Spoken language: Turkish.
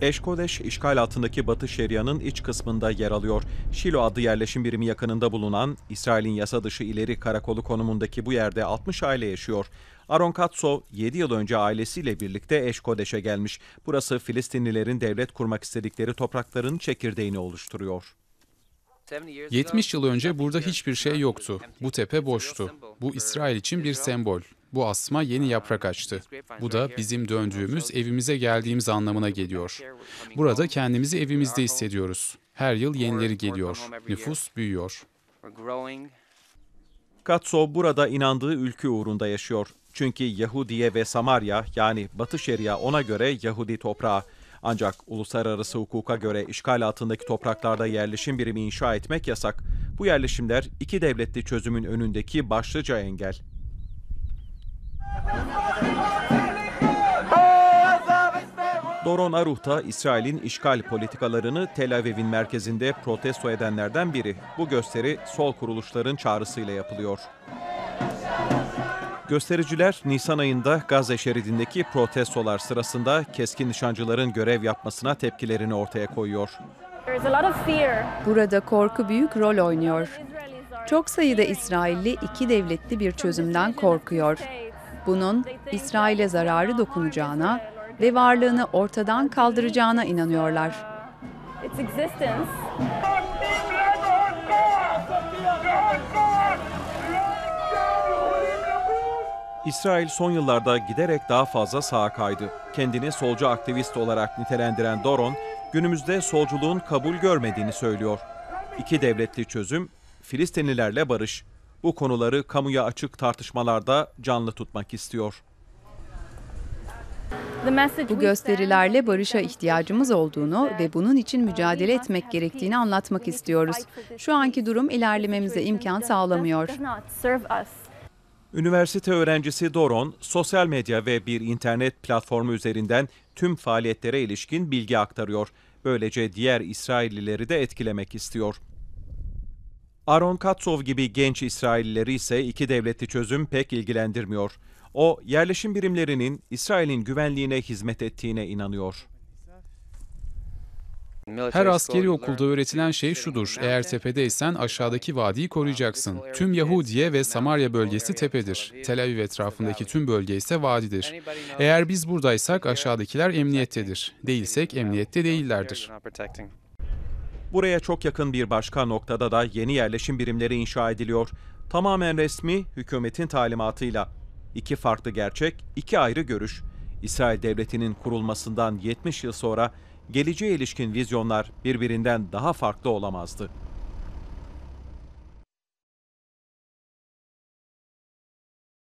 Eşkodeş, işgal altındaki Batı Şeria'nın iç kısmında yer alıyor. Şilo adlı yerleşim birimi yakınında bulunan, İsrail'in yasa dışı ileri karakolu konumundaki bu yerde 60 aile yaşıyor. Aron Katsov 7 yıl önce ailesiyle birlikte Eşkodeş'e gelmiş. Burası Filistinlilerin devlet kurmak istedikleri toprakların çekirdeğini oluşturuyor. 70 yıl önce burada hiçbir şey yoktu. Bu tepe boştu. Bu İsrail için bir sembol. Bu asma yeni yaprak açtı. Bu da bizim döndüğümüz, evimize geldiğimiz anlamına geliyor. Burada kendimizi evimizde hissediyoruz. Her yıl yenileri geliyor. Nüfus büyüyor. Katsov burada inandığı ülke uğrunda yaşıyor. Çünkü Yahudiye ve Samarya yani Batı Şeria ona göre Yahudi toprağı. Ancak uluslararası hukuka göre işgal altındaki topraklarda yerleşim birimi inşa etmek yasak. Bu yerleşimler iki devletli çözümün önündeki başlıca engel. Doron Aruh'ta İsrail'in işgal politikalarını Tel Aviv'in merkezinde protesto edenlerden biri. Bu gösteri sol kuruluşların çağrısıyla yapılıyor. Göstericiler Nisan ayında Gazze şeridindeki protestolar sırasında keskin nişancıların görev yapmasına tepkilerini ortaya koyuyor. Burada korku büyük rol oynuyor. Çok sayıda İsrailli iki devletli bir çözümden korkuyor. Bunun İsrail'e zararı dokunacağına ve varlığını ortadan kaldıracağına inanıyorlar. İsrail son yıllarda giderek daha fazla sağa kaydı. Kendini solcu aktivist olarak nitelendiren Doron, günümüzde solculuğun kabul görmediğini söylüyor. İki devletli çözüm, Filistinlilerle barış. Bu konuları kamuya açık tartışmalarda canlı tutmak istiyor. the message Bu gösterilerle barışa ihtiyacımız olduğunu ve bunun için mücadele etmek gerektiğini anlatmak istiyoruz. Şu anki durum ilerlememize imkan sağlamıyor. Üniversite öğrencisi Doron, sosyal medya ve bir internet platformu üzerinden tüm faaliyetlere ilişkin bilgi aktarıyor. Böylece diğer İsraillileri de etkilemek istiyor. Aaron Katsov gibi genç İsraillileri ise iki devletli çözüm pek ilgilendirmiyor. O, yerleşim birimlerinin İsrail'in güvenliğine hizmet ettiğine inanıyor. Her askeri okulda öğretilen şey şudur. Eğer tepedeysen aşağıdaki vadiyi koruyacaksın. Tüm Yahudiye ve Samarya bölgesi tepedir. Tel Aviv etrafındaki tüm bölge ise vadidir. Eğer biz buradaysak aşağıdakiler emniyettedir. Değilsek emniyette değillerdir. Buraya çok yakın bir başka noktada da yeni yerleşim birimleri inşa ediliyor. Tamamen resmi, hükümetin talimatıyla. İki farklı gerçek, iki ayrı görüş. İsrail Devleti'nin kurulmasından 70 yıl sonra geleceğe ilişkin vizyonlar birbirinden daha farklı olamazdı.